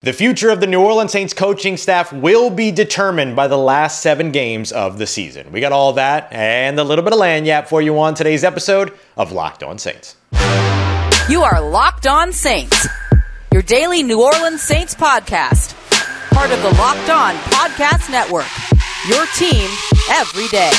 The future of the New Orleans Saints coaching staff will be determined by the last seven games of the season. We got all that and a little bit of lagniappe for you on today's episode of Locked On Saints. You are Locked On Saints, your daily New Orleans Saints podcast, part of the Locked On Podcast Network. Your team every day.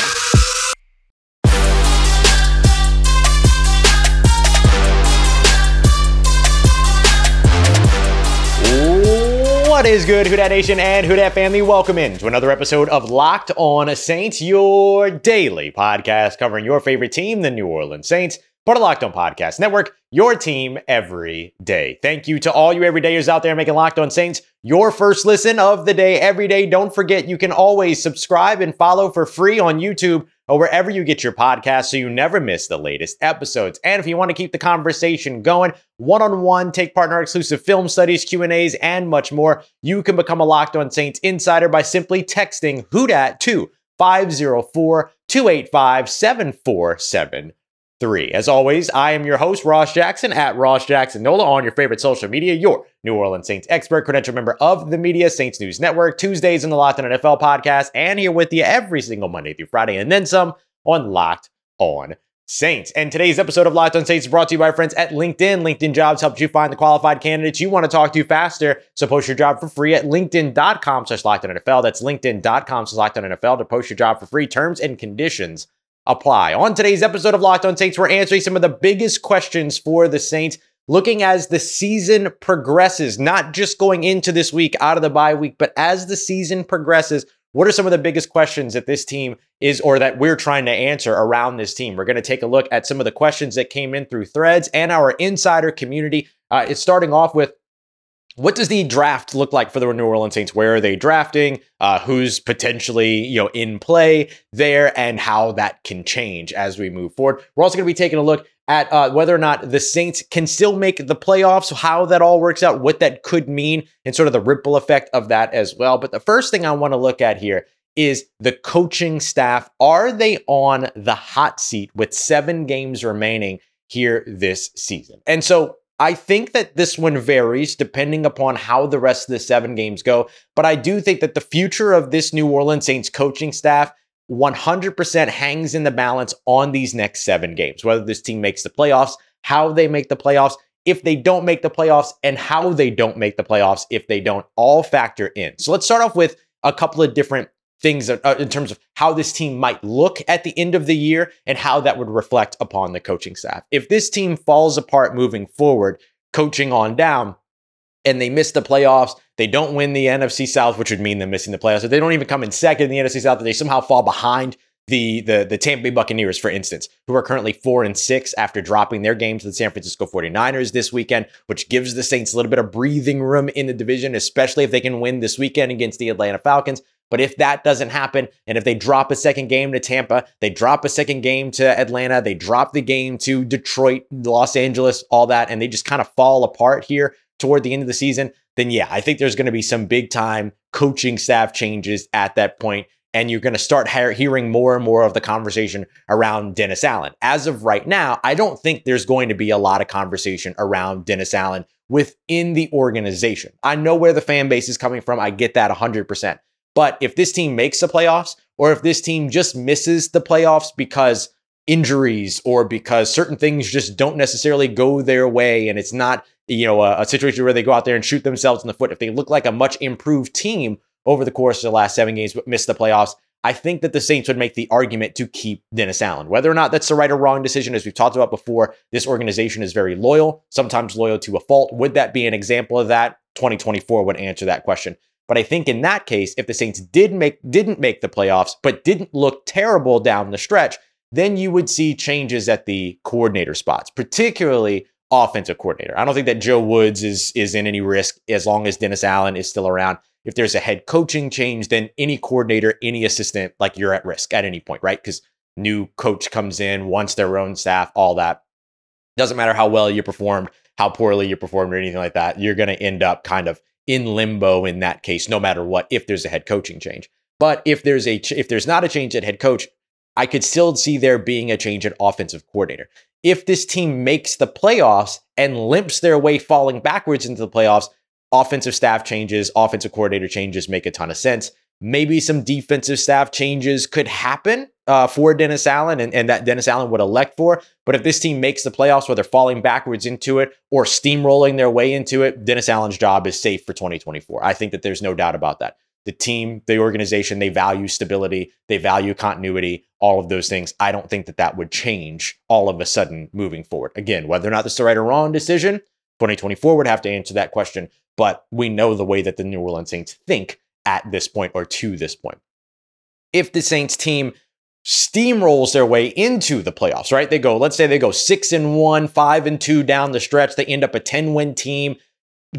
What is good, Who Dat Nation and Who Dat family? Welcome in to another episode of Locked On Saints, your daily podcast covering your favorite team, the New Orleans Saints. Part of Locked On Podcast Network, your team every day. Thank you to all you everydayers out there making Locked On Saints your first listen of the day every day. Don't forget, you can always subscribe and follow for free on YouTube or wherever you get your podcast so you never miss the latest episodes. And if you want to keep the conversation going, one-on-one, take part in our exclusive film studies, Q&As, and much more, you can become a Locked On Saints insider by simply texting WHODAT to 504-285-7473. As always, I am your host, Ross Jackson, at Ross Jackson Nola on your favorite social media, your New Orleans Saints expert, credential member of the media, Saints News Network, Tuesdays in the Locked On NFL podcast, and here with you every single Monday through Friday, and then some on Locked On Saints. And today's episode of Locked On Saints is brought to you by our friends at LinkedIn. LinkedIn Jobs helps you find the qualified candidates you want to talk to faster. So post your job for free at LinkedIn.com slash Locked On NFL. That's LinkedIn.com slash Locked On NFL to post your job for free. Terms and conditions apply. On today's episode of Locked On Saints, we're answering some of the biggest questions for the Saints looking as the season progresses, not just going into this week out of the bye week, but as the season progresses, what are some of the biggest questions that this team is or that we're trying to answer around this team? We're going to take a look at some of the questions that came in through threads and our insider community. Uh, it's starting off with what does the draft look like for the New Orleans Saints? Where are they drafting? Uh, who's potentially you know in play there, and how that can change as we move forward. We're also going to be taking a look at uh, whether or not the Saints can still make the playoffs, how that all works out, what that could mean, and sort of the ripple effect of that as well. But the first thing I want to look at here is the coaching staff. Are they on the hot seat with seven games remaining here this season? And so I think that this one varies depending upon how the rest of the seven games go. But I do think that the future of this New Orleans Saints coaching staff 100% hangs in the balance on these next seven games, whether this team makes the playoffs, how they make the playoffs, if they don't make the playoffs, and how they don't make the playoffs if they don't all factor in. So let's start off with a couple of different things uh, in terms of how this team might look at the end of the year and how that would reflect upon the coaching staff. If this team falls apart moving forward, coaching on down, and they miss the playoffs. They don't win the NFC South, which would mean them missing the playoffs. If they don't even come in second in the NFC South, they somehow fall behind the, the, the Tampa Bay Buccaneers, for instance, who are currently four and six after dropping their game to the San Francisco 49ers this weekend, which gives the Saints a little bit of breathing room in the division, especially if they can win this weekend against the Atlanta Falcons. But if that doesn't happen, and if they drop a second game to Tampa, they drop a second game to Atlanta, they drop the game to Detroit, Los Angeles, all that, and they just kind of fall apart here toward the end of the season, then yeah, I think there's going to be some big time coaching staff changes at that point, and you're going to start hearing more and more of the conversation around Dennis Allen. As of right now, I don't think there's going to be a lot of conversation around Dennis Allen within the organization. I know where the fan base is coming from. I get that 100%. But if this team makes the playoffs, or if this team just misses the playoffs because injuries or because certain things just don't necessarily go their way and it's not you know a, a, situation where they go out there and shoot themselves in the foot if they look like a much improved team over the course of the last seven games but miss the playoffs i think that the saints would make the argument to keep dennis allen. Whether or not that's the right or wrong decision as we've talked about before this organization is very loyal sometimes loyal to a fault. Would that be an example of that? 2024 would answer that question but I think in that case, if the Saints did make didn't make the playoffs, but didn't look terrible down the stretch, then you would see changes at the coordinator spots, particularly offensive coordinator. I don't think that Joe Woods is is in any risk as long as Dennis Allen is still around. If there's a head coaching change, then any coordinator, any assistant, like you're at risk at any point, right? Because new coach comes in, wants their own staff, all that. Doesn't matter how well you performed, how poorly you performed, or anything like that. You're going to end up kind of in limbo in that case, no matter what, if there's a head coaching change. But if there's a if there's not a change at head coach, I could still see there being a change at offensive coordinator. If this team makes the playoffs and limps their way falling backwards into the playoffs, offensive staff changes, offensive coordinator changes make a ton of sense. Maybe some defensive staff changes could happen uh, for Dennis Allen and, and that Dennis Allen would elect for. But if this team makes the playoffs, whether falling backwards into it or steamrolling their way into it, Dennis Allen's job is safe for 2024. I think that there's no doubt about that. The team, the organization, they value stability, they value continuity, all of those things. I don't think that that would change all of a sudden moving forward. Again, whether or not this is the right or wrong decision, 2024 would have to answer that question. But we know the way that the New Orleans Saints think at this point or to this point. If the Saints team steamrolls their way into the playoffs, right? They go, let's say they go six and one, five and two down the stretch. They end up a 10 win team,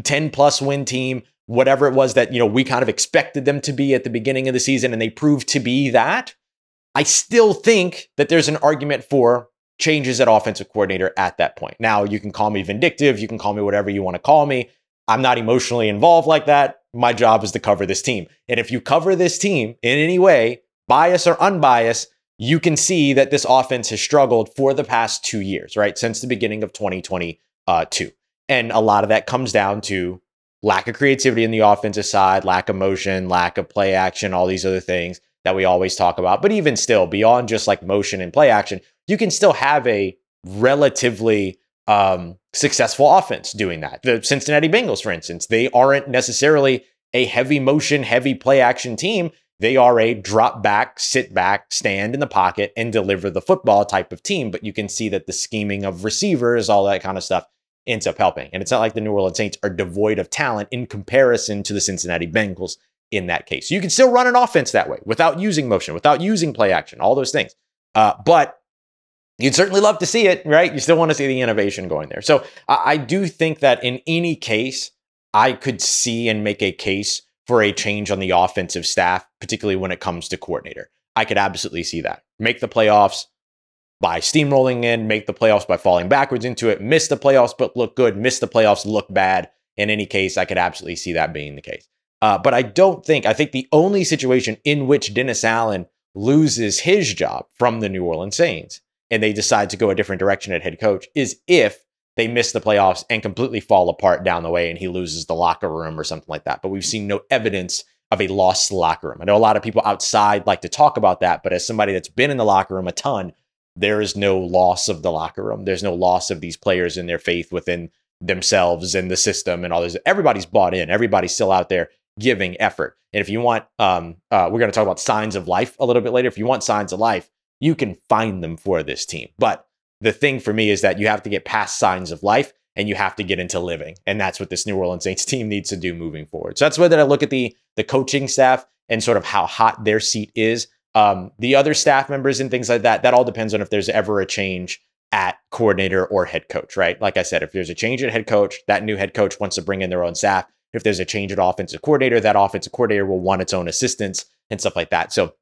10 plus win team, whatever it was that, you know, we kind of expected them to be at the beginning of the season, and they proved to be that. I still think that there's an argument for changes at offensive coordinator at that point. Now, you can call me vindictive, you can call me whatever you want to call me. I'm not emotionally involved like that. My job is to cover this team. And if you cover this team in any way, bias or unbiased, you can see that this offense has struggled for the past two years, right? Since the beginning of 2022. And a lot of that comes down to lack of creativity in the offensive side, lack of motion, lack of play action, all these other things that we always talk about. But even still, beyond just like motion and play action, you can still have a relatively um, successful offense doing that. The Cincinnati Bengals, for instance, they aren't necessarily a heavy motion, heavy play action team. They are a drop back, sit back, stand in the pocket, and deliver the football type of team. But you can see that the scheming of receivers, all that kind of stuff, ends up helping. And it's not like the New Orleans Saints are devoid of talent in comparison to the Cincinnati Bengals in that case. You can still run an offense that way without using motion, without using play action, all those things. Uh, but you'd certainly love to see it, right? You still want to see the innovation going there. So I, do think that in any case, I could see and make a case for a change on the offensive staff, particularly when it comes to coordinator. I could absolutely see that. Make the playoffs by steamrolling in, make the playoffs by falling backwards into it, miss the playoffs but look good, miss the playoffs, look bad. In any case, I could absolutely see that being the case. Uh, but I don't think, I think the only situation in which Dennis Allen loses his job from the New Orleans Saints and they decide to go a different direction at head coach is if they miss the playoffs and completely fall apart down the way and he loses the locker room or something like that. But we've seen no evidence of a lost locker room. I know a lot of people outside like to talk about that, but as somebody that's been in the locker room a ton, there is no loss of the locker room. There's no loss of these players and their faith within themselves and the system and all this. Everybody's bought in. Everybody's still out there giving effort. And if you want, um, uh, we're going to talk about signs of life a little bit later. If you want signs of life, you can find them for this team. But the thing for me is that you have to get past signs of life and you have to get into living. And that's what this New Orleans Saints team needs to do moving forward. So that's where that I look at the the coaching staff and sort of how hot their seat is. Um, the other staff members and things like that, that all depends on if there's ever a change at coordinator or head coach, right? Like I said, if there's a change at head coach, that new head coach wants to bring in their own staff. If there's a change at offensive coordinator, that offensive coordinator will want its own assistants and stuff like that. So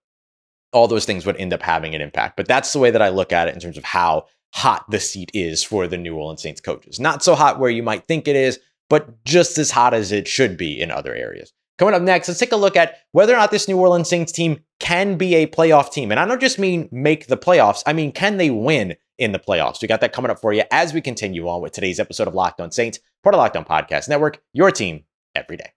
all those things would end up having an impact. But that's the way that I look at it in terms of how hot the seat is for the New Orleans Saints coaches. Not so hot where you might think it is, but just as hot as it should be in other areas. Coming up next, let's take a look at whether or not this New Orleans Saints team can be a playoff team. And I don't just mean make the playoffs, I mean, can they win in the playoffs? We got that coming up for you as we continue on with today's episode of Locked On Saints, part of Locked On Podcast Network, your team every day.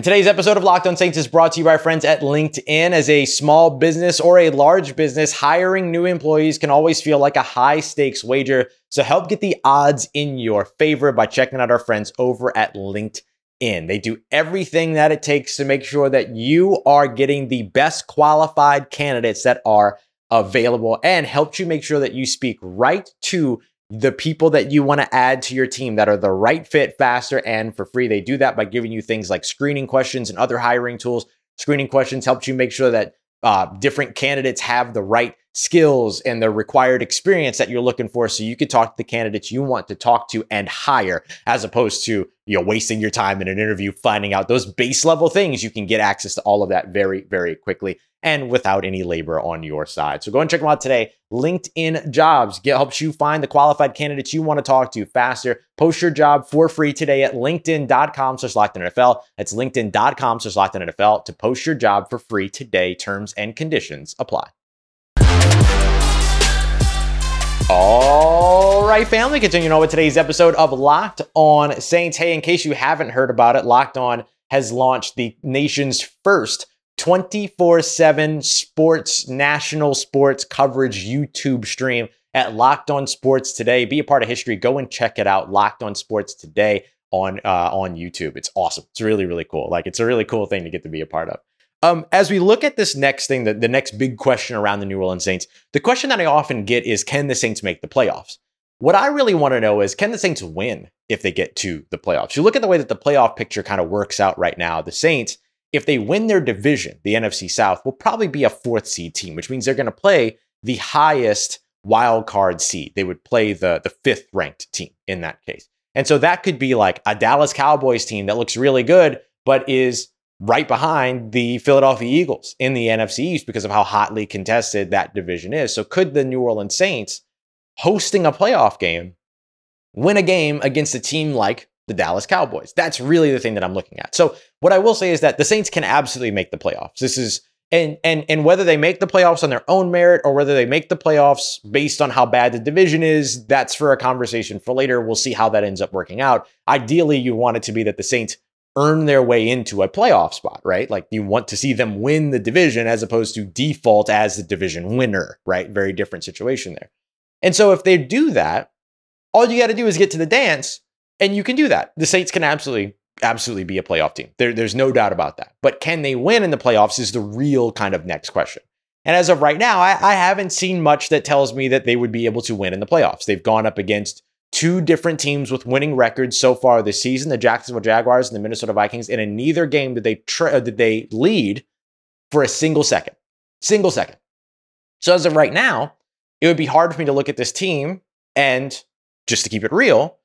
And today's episode of Locked On Saints is brought to you by friends at LinkedIn. As a small business or a large business, hiring new employees can always feel like a high stakes wager. So help get the odds in your favor by checking out our friends over at LinkedIn. They do everything that it takes to make sure that you are getting the best qualified candidates that are available and helps you make sure that you speak right to the people that you want to add to your team that are the right fit faster and for free. They do that by giving you things like screening questions and other hiring tools. Screening questions helps you make sure that uh, different candidates have the right skills and the required experience that you're looking for so you can talk to the candidates you want to talk to and hire as opposed to you know wasting your time in an interview finding out those base level things you can get access to all of that very very quickly and without any labor on your side. So go and check them out today. LinkedIn Jobs get, helps you find the qualified candidates you want to talk to faster. Post your job for free today at linkedin.com slash NFL. That's linkedin.com slash NFL to post your job for free today. Terms and conditions apply. All right, family, continuing on with today's episode of Locked On Saints. Hey, in case you haven't heard about it, Locked On has launched the nation's first 24 7 sports, national sports coverage YouTube stream at Locked On Sports Today. Be a part of history. Go and check it out. Locked On Sports Today on uh, on YouTube. It's awesome. It's really really cool. Like it's a really cool thing to get to be a part of. Um, as we look at this next thing, the, the next big question around the New Orleans Saints, the question that I often get is can the Saints make the playoffs? What I really want to know is can the Saints win if they get to the playoffs? You look at the way that the playoff picture kind of works out right now. The Saints, if they win their division, the NFC South, will probably be a fourth seed team, which means they're going to play the highest wild card seed. They would play the, the fifth ranked team in that case. And so that could be like a Dallas Cowboys team that looks really good, but is right behind the Philadelphia Eagles in the NFC East because of how hotly contested that division is. So could the New Orleans Saints hosting a playoff game win a game against a team like the Dallas Cowboys? That's really the thing that I'm looking at. So what I will say is that the Saints can absolutely make the playoffs. This is and and and whether they make the playoffs on their own merit or whether they make the playoffs based on how bad the division is, that's for a conversation for later. We'll see how that ends up working out. Ideally, you want it to be that the Saints earn their way into a playoff spot, right? Like you want to see them win the division as opposed to default as the division winner, right? Very different situation there. And so if they do that, all you got to do is get to the dance and you can do that. The Saints can absolutely absolutely be a playoff team. There, there's no doubt about that. But can they win in the playoffs is the real kind of next question. And as of right now, I, I haven't seen much that tells me that they would be able to win in the playoffs. They've gone up against two different teams with winning records so far this season: the Jacksonville Jaguars and the Minnesota Vikings. And in neither game did they tra- uh, did they lead for a single second, single second. So as of right now, it would be hard for me to look at this team and just to keep it real,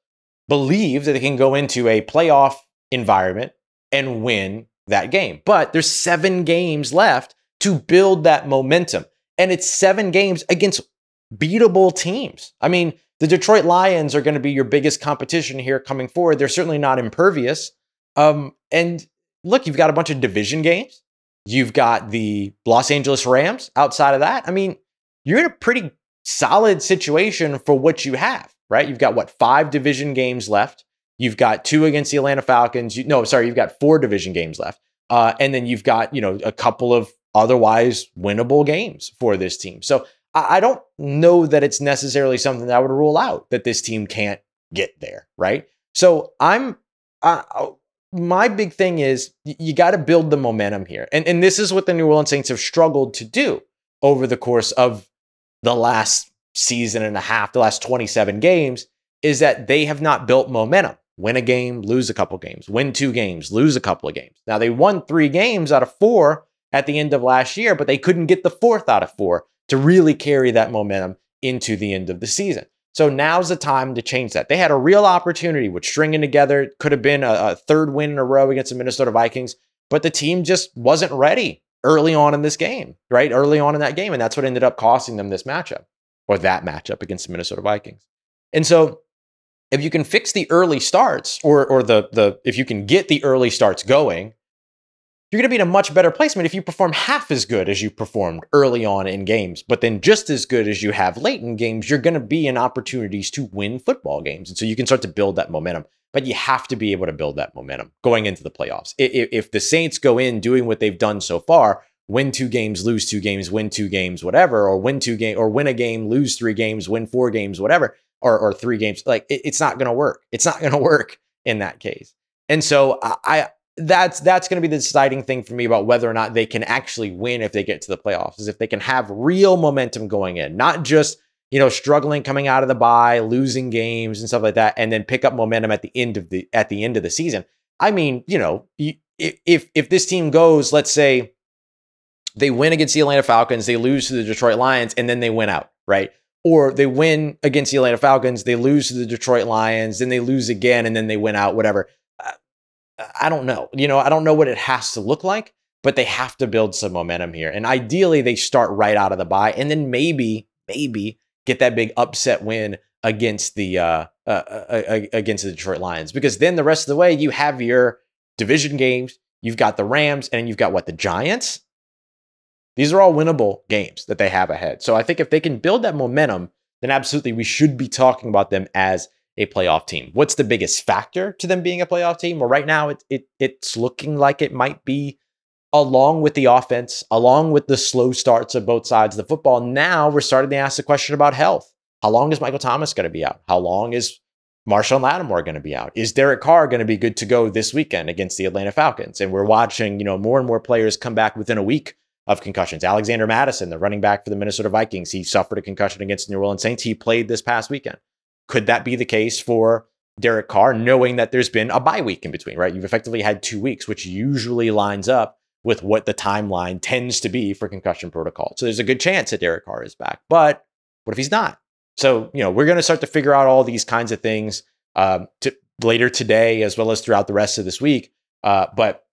believe that they can go into a playoff environment and win that game. But there's seven games left to build that momentum. And it's seven games against beatable teams. I mean, the Detroit Lions are going to be your biggest competition here coming forward. They're certainly not impervious. Um, and look, you've got a bunch of division games. You've got the Los Angeles Rams outside of that. I mean, you're in a pretty solid situation for what you have, right? You've got what, five division games left. You've got two against the Atlanta Falcons. You, no, sorry, you've got four division games left. Uh, and then you've got, you know, a couple of otherwise winnable games for this team. So I, I don't know that it's necessarily something that I would rule out that this team can't get there, right? So I'm, uh, my big thing is you got to build the momentum here. And, and this is what the New Orleans Saints have struggled to do over the course of the last season and a half, the last 27 games, is that they have not built momentum win a game, lose a couple games, win two games, lose a couple of games. Now they won three games out of four at the end of last year, but they couldn't get the fourth out of four to really carry that momentum into the end of the season. So now's the time to change that. They had a real opportunity with stringing together, could have been a, a third win in a row against the Minnesota Vikings, but the team just wasn't ready early on in this game, right? Early on in that game. And that's what ended up costing them this matchup or that matchup against the Minnesota Vikings. And so if you can fix the early starts or or the the if you can get the early starts going, you're going to be in a much better placement if you perform half as good as you performed early on in games, but then just as good as you have late in games, you're going to be in opportunities to win football games. And so you can start to build that momentum. But you have to be able to build that momentum going into the playoffs. If, if the Saints go in doing what they've done so far, win two games, lose two games, win two games, whatever, or win two game or win a game, lose three games, win four games, whatever, or, or three games. Like it, it's not going to work. It's not going to work in that case. And so I, I that's that's going to be the deciding thing for me about whether or not they can actually win if they get to the playoffs is if they can have real momentum going in, not just you know struggling coming out of the bye, losing games and stuff like that, and then pick up momentum at the end of the at the end of the season. I mean, you know, if if this team goes, let's say they win against the Atlanta Falcons, they lose to the Detroit Lions, and then they win out, right? or they win against the Atlanta Falcons, they lose to the Detroit Lions, then they lose again, and then they win out, whatever. Uh, I don't know. You know, I don't know what it has to look like, but they have to build some momentum here. And ideally, they start right out of the bye, and then maybe, maybe get that big upset win against the uh, uh, uh, uh against the Detroit Lions, because then the rest of the way you have your division games. You've got the Rams, and you've got what the Giants these are all winnable games that they have ahead. So I think if they can build that momentum, then absolutely we should be talking about them as a playoff team. What's the biggest factor to them being a playoff team? Well, right now it, it it's looking like it might be along with the offense, along with the slow starts of both sides of the football. Now we're starting to ask the question about health. How long is Michael Thomas going to be out? How long is Marshon Lattimore going to be out? Is Derek Carr going to be good to go this weekend against the Atlanta Falcons? And we're watching, you know, more and more players come back within a week of concussions. Alexander Mattison, the running back for the Minnesota Vikings, he suffered a concussion against New Orleans Saints. He played this past weekend. Could that be the case for Derek Carr, knowing that there's been a bye week in between, right? You've effectively had two weeks, which usually lines up with what the timeline tends to be for concussion protocol. So there's a good chance that Derek Carr is back. But what if he's not? So, you know, we're going to start to figure out all these kinds of things um, to, later today as well as throughout the rest of this week. Uh, but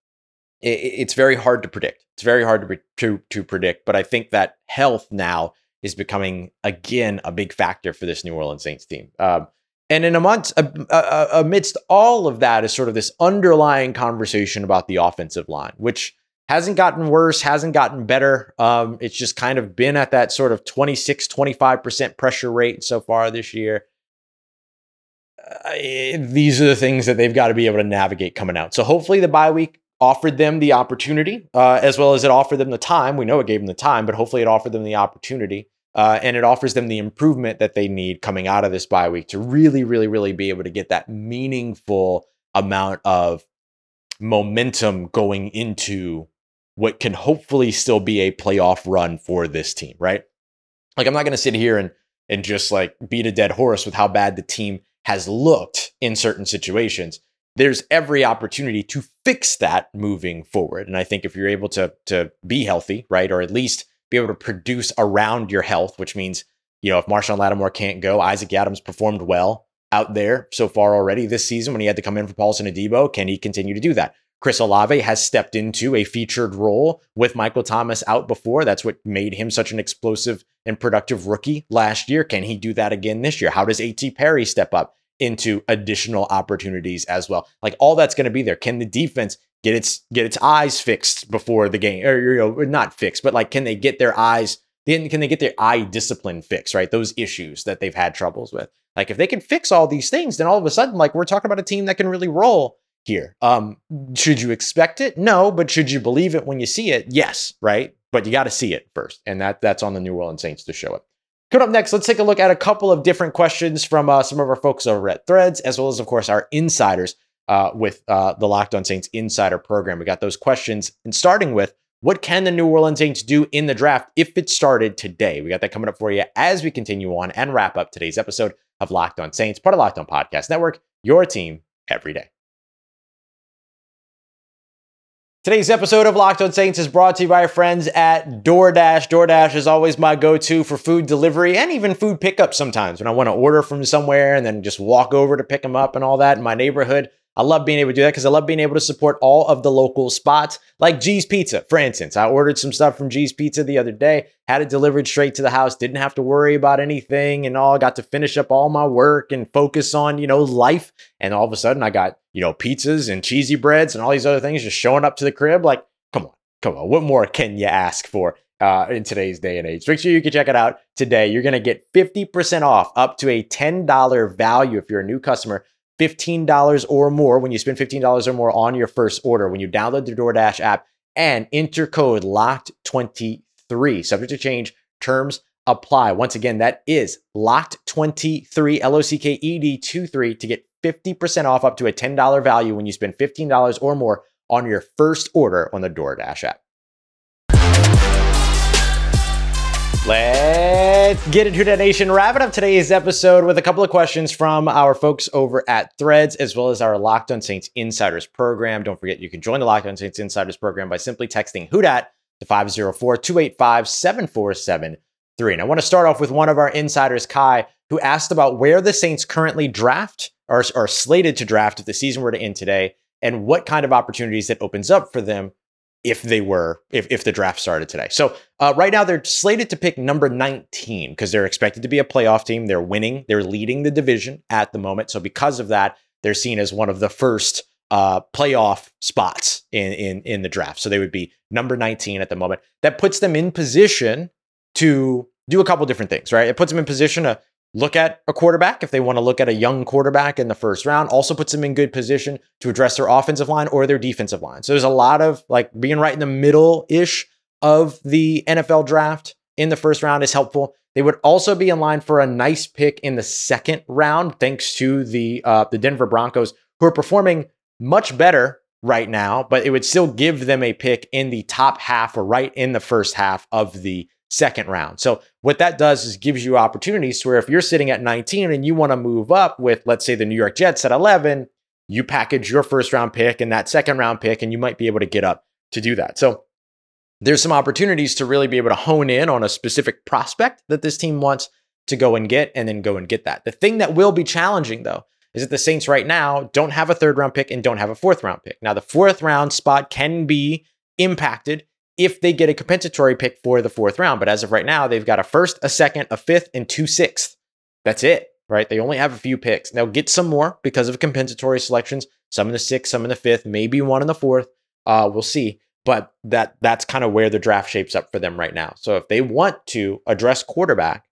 it, it's very hard to predict. It's very hard to, to, to predict. But I think that health now is becoming, again, a big factor for this New Orleans Saints team. Um, and in a month, uh, amidst all of that is sort of this underlying conversation about the offensive line, which hasn't gotten worse, hasn't gotten better. Um, it's just kind of been at that sort of 26, 25% pressure rate so far this year. Uh, these are the things that they've got to be able to navigate coming out. So hopefully the bye week offered them the opportunity, uh, as well as it offered them the time. We know it gave them the time, but hopefully it offered them the opportunity. Uh, and it offers them the improvement that they need coming out of this bye week to really, really, really be able to get that meaningful amount of momentum going into what can hopefully still be a playoff run for this team, right? Like I'm not going to sit here and and just like beat a dead horse with how bad the team has looked in certain situations. There's every opportunity to fix that moving forward. And I think if you're able to to be healthy, right, or at least be able to produce around your health, which means, you know, if Marshon Lattimore can't go, Isaac Yiadom performed well out there so far already this season when he had to come in for Paulson Adebo. Can he continue to do that? Chris Olave has stepped into a featured role with Michael Thomas out before. That's what made him such an explosive and productive rookie last year. Can he do that again this year? How does A.T. Perry step up into additional opportunities as well? Like all that's going to be there. Can the defense get its get its eyes fixed before the game, or you know, not fixed, but like can they get their eyes? Then can they get their eye discipline fixed? Right, those issues that they've had troubles with. Like if they can fix all these things, then all of a sudden, like we're talking about a team that can really roll here. Um, should you expect it? No, but should you believe it when you see it? Yes, right? But you got to see it first, and that that's on the New Orleans Saints to show it. Coming up next, let's take a look at a couple of different questions from uh, some of our folks over at Threads, as well as, of course, our insiders uh, with uh, the Locked On Saints Insider Program. We got those questions, and starting with what can the New Orleans Saints do in the draft if it started today? We got that coming up for you as we continue on and wrap up today's episode of Locked On Saints, part of Locked On Podcast Network, your team every day. Today's episode of Locked On Saints is brought to you by our friends at DoorDash. DoorDash is always my go to for food delivery and even food pickup sometimes when I want to order from somewhere and then just walk over to pick them up and all that in my neighborhood. I love being able to do that because I love being able to support all of the local spots like G's Pizza. For instance, I ordered some stuff from G's Pizza the other day, had it delivered straight to the house, didn't have to worry about anything and all. Got to finish up all my work and focus on, you know, life. And all of a sudden I got, you know, pizzas and cheesy breads and all these other things just showing up to the crib. Like, come on, come on. What more can you ask for? Uh, in today's day and age. Make sure you can check it out today. You're going to get 50% off up to a $10 value if you're a new customer $15 or more when you spend $15 or more on your first order when you download the DoorDash app and enter code LOCKED23. Subject to change, terms apply. Once again, that is LOCKED23, L O C K E D 23 to get 50% off up to a $10 value when you spend $15 or more on your first order on the DoorDash app. Let's get into that nation. Wrapping up today's episode with a couple of questions from our folks over at Threads, as well as our Locked On Saints Insiders program. Don't forget, you can join the Locked On Saints Insiders program by simply texting WHODAT to 504 285 7473. And I want to start off with one of our insiders, Kai, who asked about where the Saints currently draft or are slated to draft if the season were to end today and what kind of opportunities that opens up for them if they were if, if the draft started today. So uh, right now they're slated to pick number 19 because they're expected to be a playoff team. They're winning. They're leading the division at the moment. So because of that, they're seen as one of the first uh, playoff spots in, in in the draft. So they would be number 19 at the moment. That puts them in position to do a couple different things, right? It puts them in position to look at a quarterback, if they want to look at a young quarterback in the first round, also puts them in good position to address their offensive line or their defensive line. So there's a lot of like being right in the middle ish of the NFL draft in the first round is helpful. They would also be in line for a nice pick in the second round, thanks to the uh, the Denver Broncos, who are performing much better right now. But it would still give them a pick in the top half or right in the first half of the second round. So what that does is gives you opportunities to where if you're sitting at 19 and you want to move up with, let's say, the New York Jets at 11, you package your first round pick and that second round pick, and you might be able to get up to do that. So there's some opportunities to really be able to hone in on a specific prospect that this team wants to go and get and then go and get that. The thing that will be challenging though is that the Saints right now don't have a third round pick and don't have a fourth round pick. Now the fourth round spot can be impacted if they get a compensatory pick for the fourth round, but as of right now they've got a first, a second, a fifth and two sixth. That's it, right? They only have a few picks. They'll get some more because of compensatory selections, some in the sixth, some in the fifth, maybe one in the fourth. Uh, we'll see but that that's kind of where the draft shapes up for them right now. So if they want to address quarterback,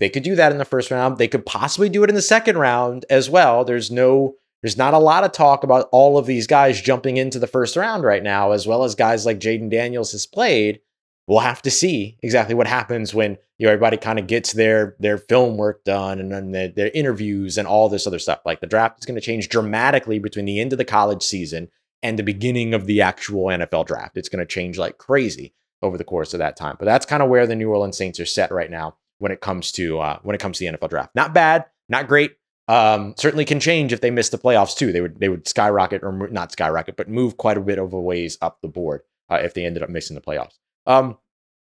they could do that in the first round. They could possibly do it in the second round as well. There's no there's not a lot of talk about all of these guys jumping into the first round right now, as well as guys like Jayden Daniels has played. We'll have to see exactly what happens when you know everybody kind of gets their their film work done and then their, their interviews and all this other stuff. Like the draft is going to change dramatically between the end of the college season and the beginning of the actual NFL draft. It's going to change like crazy over the course of that time. But that's kind of where the New Orleans Saints are set right now when it comes to uh, when it comes to the NFL draft. Not bad, not great. Um, certainly can change if they miss the playoffs too. They would they would skyrocket or not skyrocket, but move quite a bit of a ways up the board uh, if they ended up missing the playoffs. Um,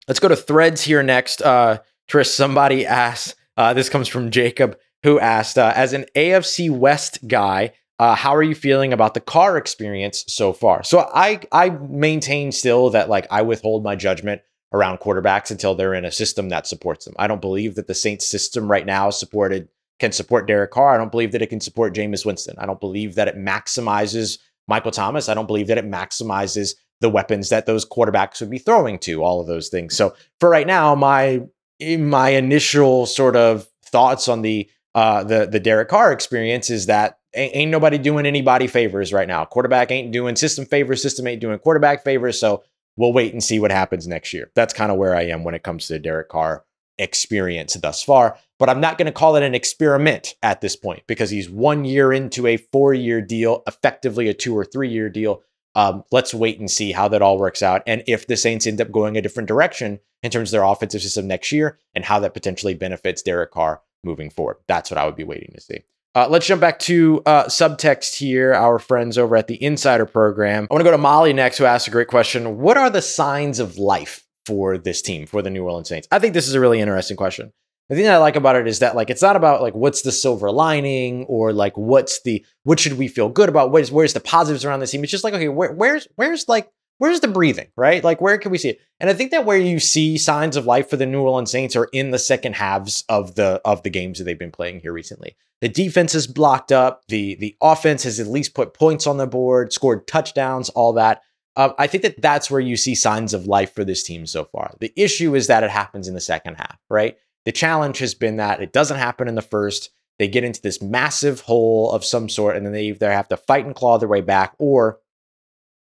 let's go to threads here next. Uh, Tris, somebody asked. Uh, this comes from Jacob, who asked, uh, as an AFC West guy, uh, how are you feeling about the Carr experience so far? So I I maintain still that like I withhold my judgment around quarterbacks until they're in a system that supports them. I don't believe that the Saints system right now supported can support Derek Carr. I don't believe that it can support Jameis Winston. I don't believe that it maximizes Michael Thomas. I don't believe that it maximizes the weapons that those quarterbacks would be throwing to all of those things. So for right now, my my initial sort of thoughts on the uh, the the Derek Carr experience is that ain't, ain't nobody doing anybody favors right now. Quarterback ain't doing system favors, system ain't doing quarterback favors. So we'll wait and see what happens next year. That's kind of where I am when it comes to Derek Carr experience thus far. But I'm not going to call it an experiment at this point because he's one year into a four year deal, effectively a two or three year deal. Um, let's wait and see how that all works out. And if the Saints end up going a different direction in terms of their offensive system next year and how that potentially benefits Derek Carr moving forward. That's what I would be waiting to see. Uh, let's jump back to uh, subtext here, our friends over at the Insider Program. I want to go to Molly next, who asked a great question. What are the signs of life for this team, for the New Orleans Saints? I think this is a really interesting question. The thing that I like about it is that like it's not about like what's the silver lining or like what's the what should we feel good about? Where's where's the positives around this team? It's just like okay, where, where's where's like where's the breathing, right? Like, where can we see it? And I think that where you see signs of life for the New Orleans Saints are in the second halves of the of the games that they've been playing here recently. The defense is blocked up. The the offense has at least put points on the board, scored touchdowns, all that. Uh, I think that that's where you see signs of life for this team so far. The issue is that it happens in the second half, right? The challenge has been that it doesn't happen in the first. They get into this massive hole of some sort, and then they either have to fight and claw their way back, or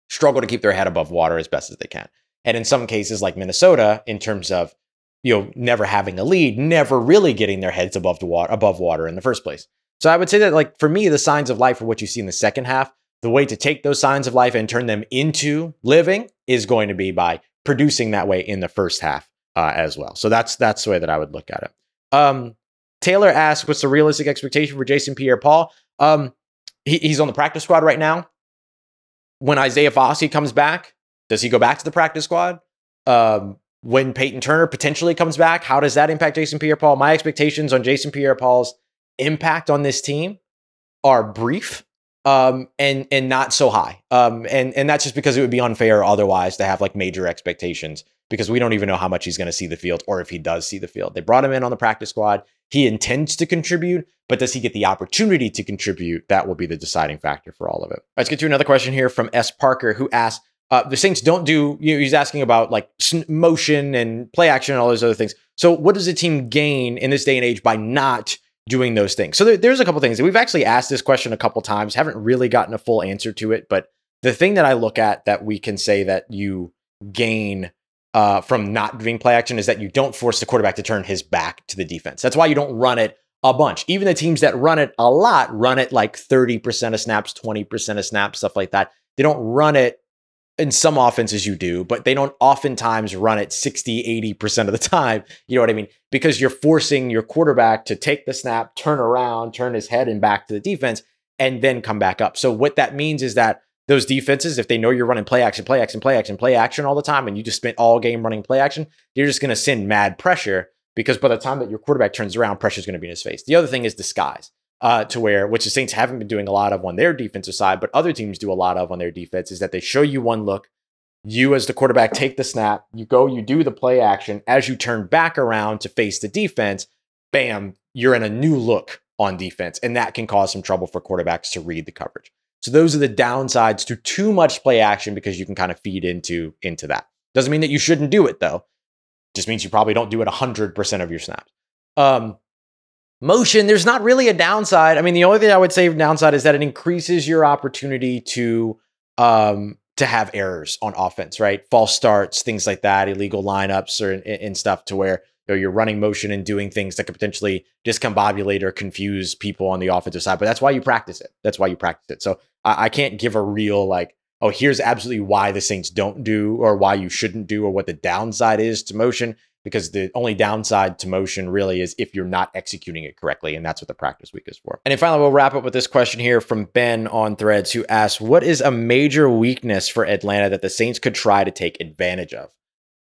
struggle to keep their head above water as best as they can. And in some cases, like Minnesota, in terms of you know never having a lead, never really getting their heads above the water above water in the first place. So I would say that like for me, the signs of life are what you see in the second half. The way to take those signs of life and turn them into living is going to be by producing that way in the first half uh, as well. So that's that's the way that I would look at it. Um, Taylor asked, "What's the realistic expectation for Jason Pierre-Paul?" Um, he, he's on the practice squad right now when Isaiah Foskey comes back, does he go back to the practice squad? Um, when Peyton Turner potentially comes back, how does that impact Jason Pierre Paul? My expectations on Jason Pierre Paul's impact on this team are brief um, and and not so high. Um, and and that's just because it would be unfair otherwise to have like major expectations because we don't even know how much he's going to see the field or if he does see the field. They brought him in on the practice squad. He intends to contribute, but does he get the opportunity to contribute? That will be the deciding factor for all of it. Let's get to another question here from S. Parker, who asks, uh, the Saints don't do. You know, he's asking about like motion and play action and all those other things. So, what does a team gain in this day and age by not doing those things? So, there, there's a couple things. We've actually asked this question a couple times. Haven't really gotten a full answer to it, but the thing that I look at that we can say that you gain uh, from not doing play action is that you don't force the quarterback to turn his back to the defense. That's why you don't run it a bunch. Even the teams that run it a lot run it like 30% of snaps, 20% of snaps, stuff like that. They don't run it in some offenses you do, but they don't oftentimes run it 60, 80% of the time. You know what I mean? Because you're forcing your quarterback to take the snap, turn around, turn his head and back to the defense, and then come back up. So what that means is that those defenses, if they know you're running play action, play action, play action, play action all the time, and you just spent all game running play action, you're just going to send mad pressure because by the time that your quarterback turns around, pressure is going to be in his face. The other thing is disguise, uh, to where which the Saints haven't been doing a lot of on their defensive side, but other teams do a lot of on their defense, is that they show you one look. You, as the quarterback, take the snap, you go, you do the play action. As you turn back around to face the defense, bam, you're in a new look on defense. And that can cause some trouble for quarterbacks to read the coverage. So those are the downsides to too much play action because you can kind of feed into into that. Doesn't mean that you shouldn't do it though. Just means you probably don't do it 100% of your snaps. Um, motion, there's not really a downside. I mean, the only thing I would say downside is that it increases your opportunity to um, to have errors on offense, right? False starts, things like that, illegal lineups or and stuff to where you know, you're running motion and doing things that could potentially discombobulate or confuse people on the offensive side. But that's why you practice it. That's why you practice it. So I, I can't give a real like oh, here's absolutely why the Saints don't do or why you shouldn't do or what the downside is to motion. Because the only downside to motion really is if you're not executing it correctly. And that's what the practice week is for. And then finally, we'll wrap up with this question here from Ben on threads who asks, What is a major weakness for Atlanta that the Saints could try to take advantage of?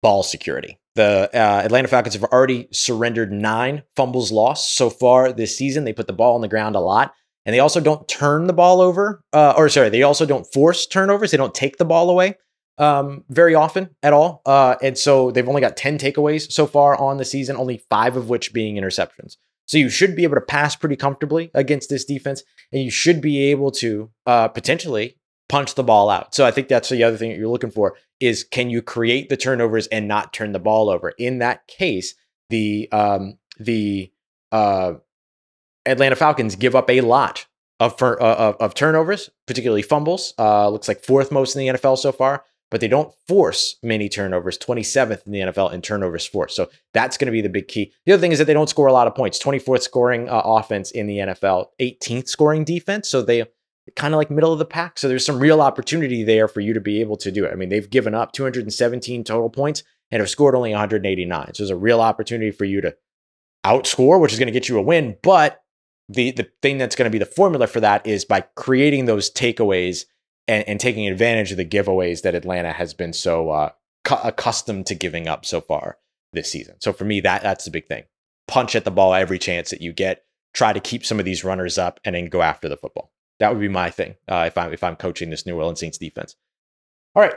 Ball security. The uh, Atlanta Falcons have already surrendered nine fumbles lost so far this season. They put the ball on the ground a lot and they also don't turn the ball over, uh, or sorry, they also don't force turnovers. They don't take the ball away um, very often at all. Uh, and so they've only got 10 takeaways so far on the season, only five of which being interceptions. So you should be able to pass pretty comfortably against this defense, and you should be able to uh, potentially punch the ball out. So I think that's the other thing that you're looking for is can you create the turnovers and not turn the ball over? In that case, the um, the uh, Atlanta Falcons give up a lot of, uh, of, of turnovers, particularly fumbles. Uh, looks like fourth most in the NFL so far, but they don't force many turnovers, 27th in the NFL in turnovers forced. So that's going to be the big key. The other thing is that they don't score a lot of points. 24th scoring uh, offense in the NFL, 18th scoring defense. So they kind of like middle of the pack. So there's some real opportunity there for you to be able to do it. I mean, they've given up 217 total points and have scored only 189. So there's a real opportunity for you to outscore, which is going to get you a win, but the the thing that's going to be the formula for that is by creating those takeaways and, and taking advantage of the giveaways that Atlanta has been so uh, cu- accustomed to giving up so far this season. So for me, that that's the big thing. Punch at the ball every chance that you get. Try to keep some of these runners up and then go after the football. That would be my thing uh, if I'm if I'm coaching this New Orleans Saints defense. All right,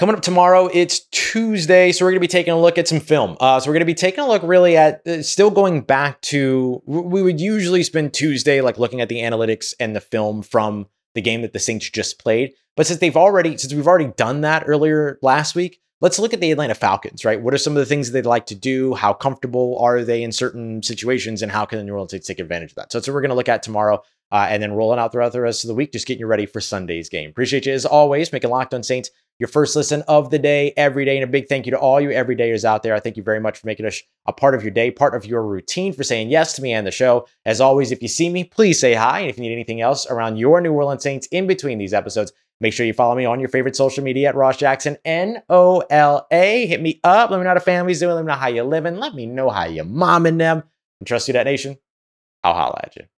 Coming up tomorrow, it's Tuesday, so we're going to be taking a look at some film. Uh, so we're going to be taking a look really at uh, still going back to we would usually spend Tuesday like looking at the analytics and the film from the game that the Saints just played. But since they've already since we've already done that earlier last week, let's look at the Atlanta Falcons. Right, what are some of the things they'd like to do? How comfortable are they in certain situations, and how can the New Orleans Saints take advantage of that? So that's what we're going to look at tomorrow. Uh, and then rolling out throughout the rest of the week, just getting you ready for Sunday's game. Appreciate you as always, making Locked On Saints your first listen of the day every day. And a big thank you to all you everydayers out there. I thank you very much for making us a part of your day, part of your routine, for saying yes to me and the show. As always, if you see me, please say hi. And if you need anything else around your New Orleans Saints in between these episodes, make sure you follow me on your favorite social media at Ross Jackson, N O L A. Hit me up. Let me know how the family's doing. Let me know how you're living. Let me know how you're momming them. And trust you, that nation. I'll holla at you.